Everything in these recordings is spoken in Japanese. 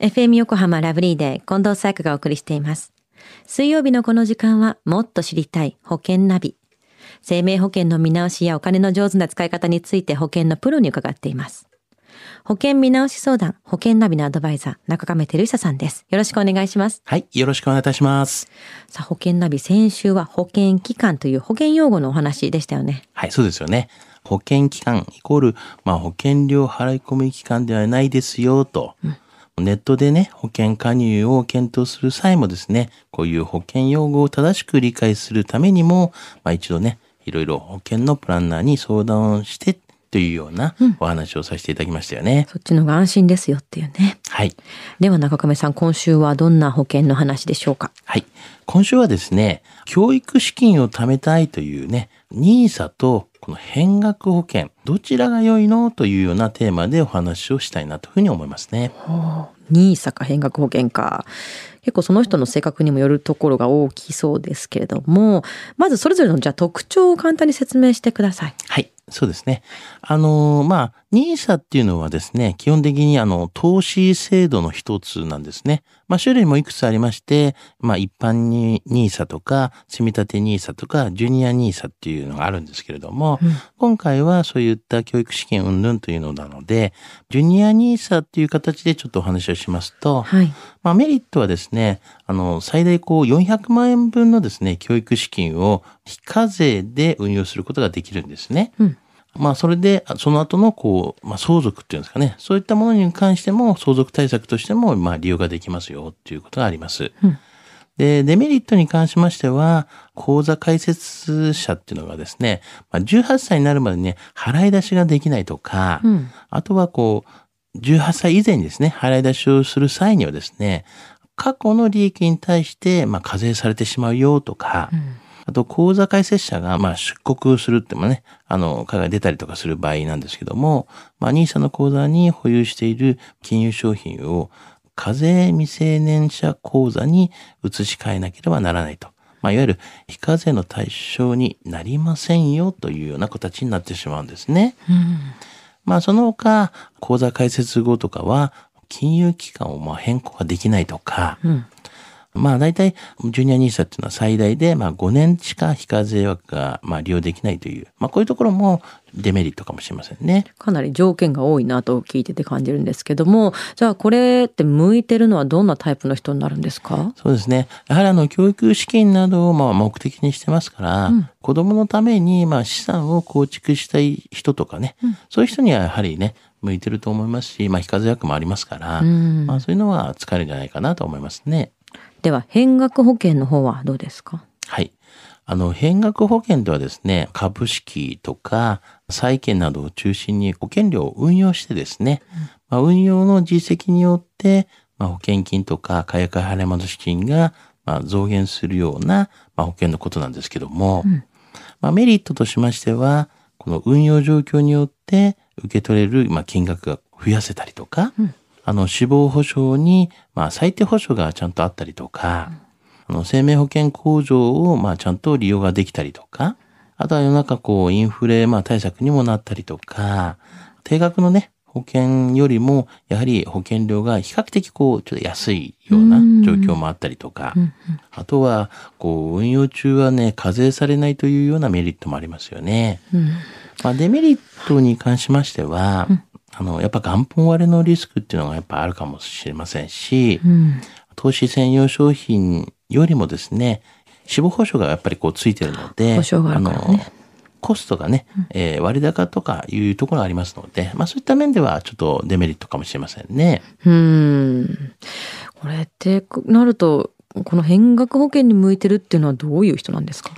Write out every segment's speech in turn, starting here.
FM 横浜ラブリーで近藤紗友がお送りしています。水曜日のこの時間はもっと知りたい保険ナビ。生命保険の見直しやお金の上手な使い方について保険のプロに伺っています。保険見直し相談、保険ナビのアドバイザー、中亀照久さんです。よろしくお願いします。はい。よろしくお願いいたします。さあ、保険ナビ、先週は保険期間という保険用語のお話でしたよね。はい、そうですよね。保険期間イコール、まあ、保険料払い込み期間ではないですよと。ネットでね、保険加入を検討する際もですね、こういう保険用語を正しく理解するためにも、まあ一度ね、いろいろ保険のプランナーに相談をしてというようなお話をさせていただきましたよね。そっちの方が安心ですよっていうね。はい。では中亀さん、今週はどんな保険の話でしょうか？はい。今週はですね、教育資金を貯めたいというね、NISA とこの変額保険、どちらが良いの？というようなテーマでお話をしたいなというふうに思いますね。ニーサか変額保険か。結構その人の性格にもよるところが大きそうですけれども、まずそれぞれのじゃあ特徴を簡単に説明してください。はい。そうですね。あのーまあ、NISA っていうのはですね、基本的にあの、投資制度の一つなんですね。まあ、種類もいくつありまして、まあ、一般に NISA とか、積立 NISA とか、ジュニア NISA っていうのがあるんですけれども、今回はそういった教育資金云々というのなので、ジュニア NISA っていう形でちょっとお話をしますと、はい。まあ、メリットはですね、あの、最大こう400万円分のですね、教育資金を非課税で運用することができるんですね。うんまあ、それで、その後のこう、まあ、相続っていうんですかね、そういったものに関しても、相続対策としても、まあ、利用ができますよっていうことがあります。うんで、デメリットに関しましては、口座開設者っていうのがですね、まあ、18歳になるまでね、払い出しができないとか、うん。あとはこう、18歳以前にですね、払い出しをする際にはですね、過去の利益に対して、まあ、課税されてしまうよとか、あと、口座開設者が、まあ、出国するってもね、あの、海外に出たりとかする場合なんですけども、まあ、NISA の口座に保有している金融商品を、課税未成年者口座に移し替えなければならないと。まあ、いわゆる非課税の対象になりませんよというような形になってしまうんですね。まあその他、口座開設後とかは、金融機関をまあ変更ができないとか、うん。まあ大体、ジュニアニーサっていうのは最大で、まあ5年しか非課税枠がまあ利用できないという、まあこういうところもデメリットかもしれませんね。かなり条件が多いなと聞いてて感じるんですけども、じゃあこれって向いてるのはどんなタイプの人になるんですか？そうですね。やはりあの、教育資金などをまあ目的にしてますから、子供のためにまあ資産を構築したい人とかね、そういう人にはやはりね、向いてると思いますし、まあ非課税枠もありますから、んまあそういうのは使えるんじゃないかなと思いますね。では、変額保険の方はどうですか？はい。あの、変額保険ではですね、株式とか債券などを中心に保険料を運用してですね、まあ、運用の実績によって、まあ、保険金とか解約払い戻し金が、まあ、増減するような、まあ、保険のことなんですけども、まあ、メリットとしましては、この運用状況によって受け取れる、まあ、金額が増やせたりとか、あの、死亡保障に、まあ、最低保障がちゃんとあったりとか、あの、生命保険控除を、まあ、ちゃんと利用ができたりとか、あとは世の中こう、インフレ、まあ、対策にもなったりとか、定額のね、保険よりも、やはり保険料が比較的こう、ちょっと安いような状況もあったりとか、あとは、こう、運用中はね、課税されないというようなメリットもありますよね。まあ、デメリットに関しましては、あの、やっぱ元本割れのリスクっていうのがやっぱあるかもしれませんし、うん。投資専用商品よりもですね、死亡保障がやっぱりこうついてるので、あねの、コストがね、えー割高とかいうところがありますので、まあそういった面ではちょっとデメリットかもしれませんね。うん。これってなると、この変額保険に向いてるっていうのはどういう人なんですか？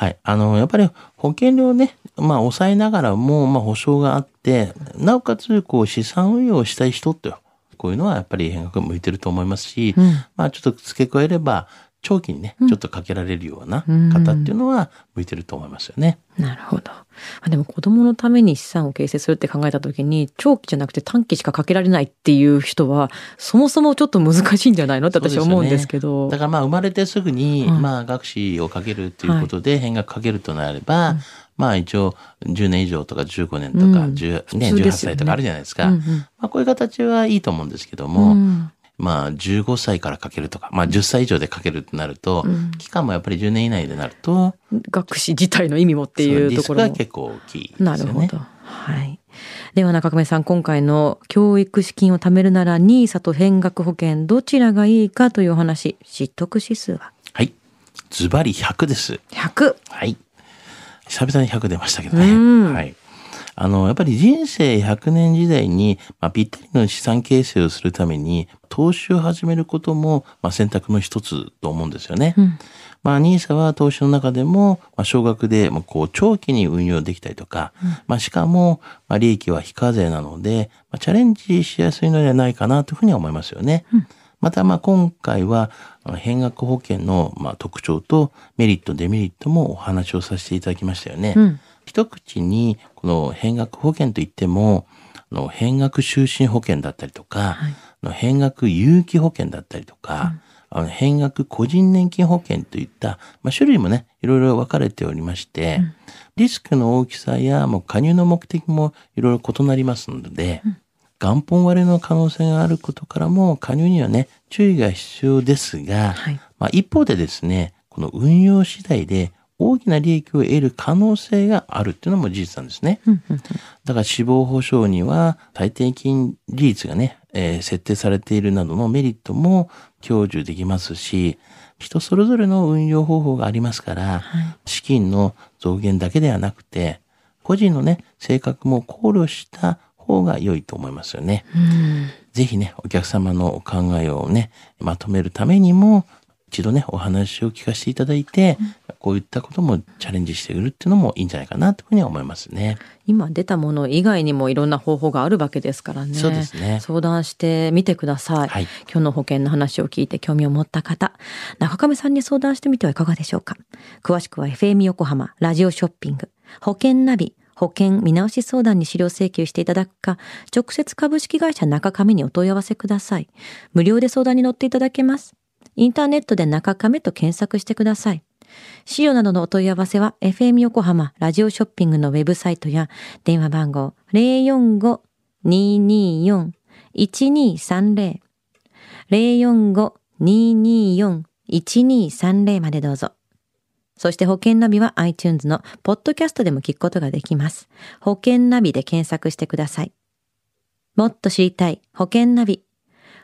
はい。あの、やっぱり保険料をね、まあ抑えながらも、まあ保証があって、なおかつこう資産運用をしたい人って、こういうのはやっぱり変額向いてると思いますし、うんまあちょっと付け加えれば、長期にね、ちょっとかけられるような方っていうのは向いてると思いますよね。なるほど。あでも子供のために資産を形成するって考えた時に長期じゃなくて短期しかかけられないっていう人はそもそもちょっと難しいんじゃないのって私は思うんですけど。だからまあ生まれてすぐに、はい。まあ学資をかけるということで変額かけるとなれば、まあ一応10年以上とか15年とか、うん。10ね、18普通ですよね。歳とかあるじゃないですか。うんうん。まあこういう形はいいと思うんですけども、うんまあ15歳からかけるとか、まあ10歳以上でかけるってなると、うん期間もやっぱり10年以内でなると、学士自体の意味もっていうところが。結構大きいですよね。なるほど。はい。では中亀さん、今回の教育資金を貯めるなら NISA と変額保険どちらがいいかというお話、知得指数は？はい。ズバリ100です。100。はい。久々に100出ましたけどね。うんはい。あの、やっぱり人生100年時代に、まあ、ぴったりの資産形成をするために、投資を始めることも、まあ、選択の一つと思うんですよね。うんまあ、NISA は投資の中でも、まあ、少額で、まあ、こう、長期に運用できたりとか、まあ、しかも、まあ、利益は非課税なので、まあ、チャレンジしやすいのではないかなというふうには思いますよね。また、まあ、今回は、変額保険の、まあ、特徴とメリット、デメリットもお話をさせていただきましたよね。うん一口に、この変額保険といっても、あの変額就寝保険だったりとか、はい。あの変額有期保険だったりとか、あの変額個人年金保険といった、まあ、種類もね、いろいろ分かれておりまして、リスクの大きさやもう加入の目的もいろいろ異なりますので、元本割れの可能性があることからも加入にはね、注意が必要ですが、はい。まあ、一方でですね、この運用次第で大きな利益を得る可能性があるっていうのも事実なんですね。だから死亡保障には最低金利率がね、えー設定されているなどのメリットも享受できますし、人それぞれの運用方法がありますから、資金の増減だけではなくて、個人のね、性格も考慮した方が良いと思いますよね。うんぜひね、お客様のお考えをね、まとめるためにも、一度ね、お話を聞かせていただいて、こういったこともチャレンジしてみるっていうのもいいんじゃないかなというふうには思いますね。今出たもの以外にもいろんな方法があるわけですからね。そうですね相談してみてください。はい今日の保険の話を聞いて興味を持った方、中亀さんに相談してみてはいかがでしょうか。詳しくは FM 横浜ラジオショッピング保険ナビ保険見直し相談に資料請求していただくか、直接株式会社中亀にお問い合わせください。無料で相談に乗っていただけます。インターネットで中亀と検索してください。資料などのお問い合わせは FM 横浜ラジオショッピングのウェブサイトや電話番号045-224-1230 045-224-1230までどうぞ。そして保険ナビは iTunes のポッドキャストでも聞くことができます。保険ナビで検索してください。もっと知りたい保険ナビ。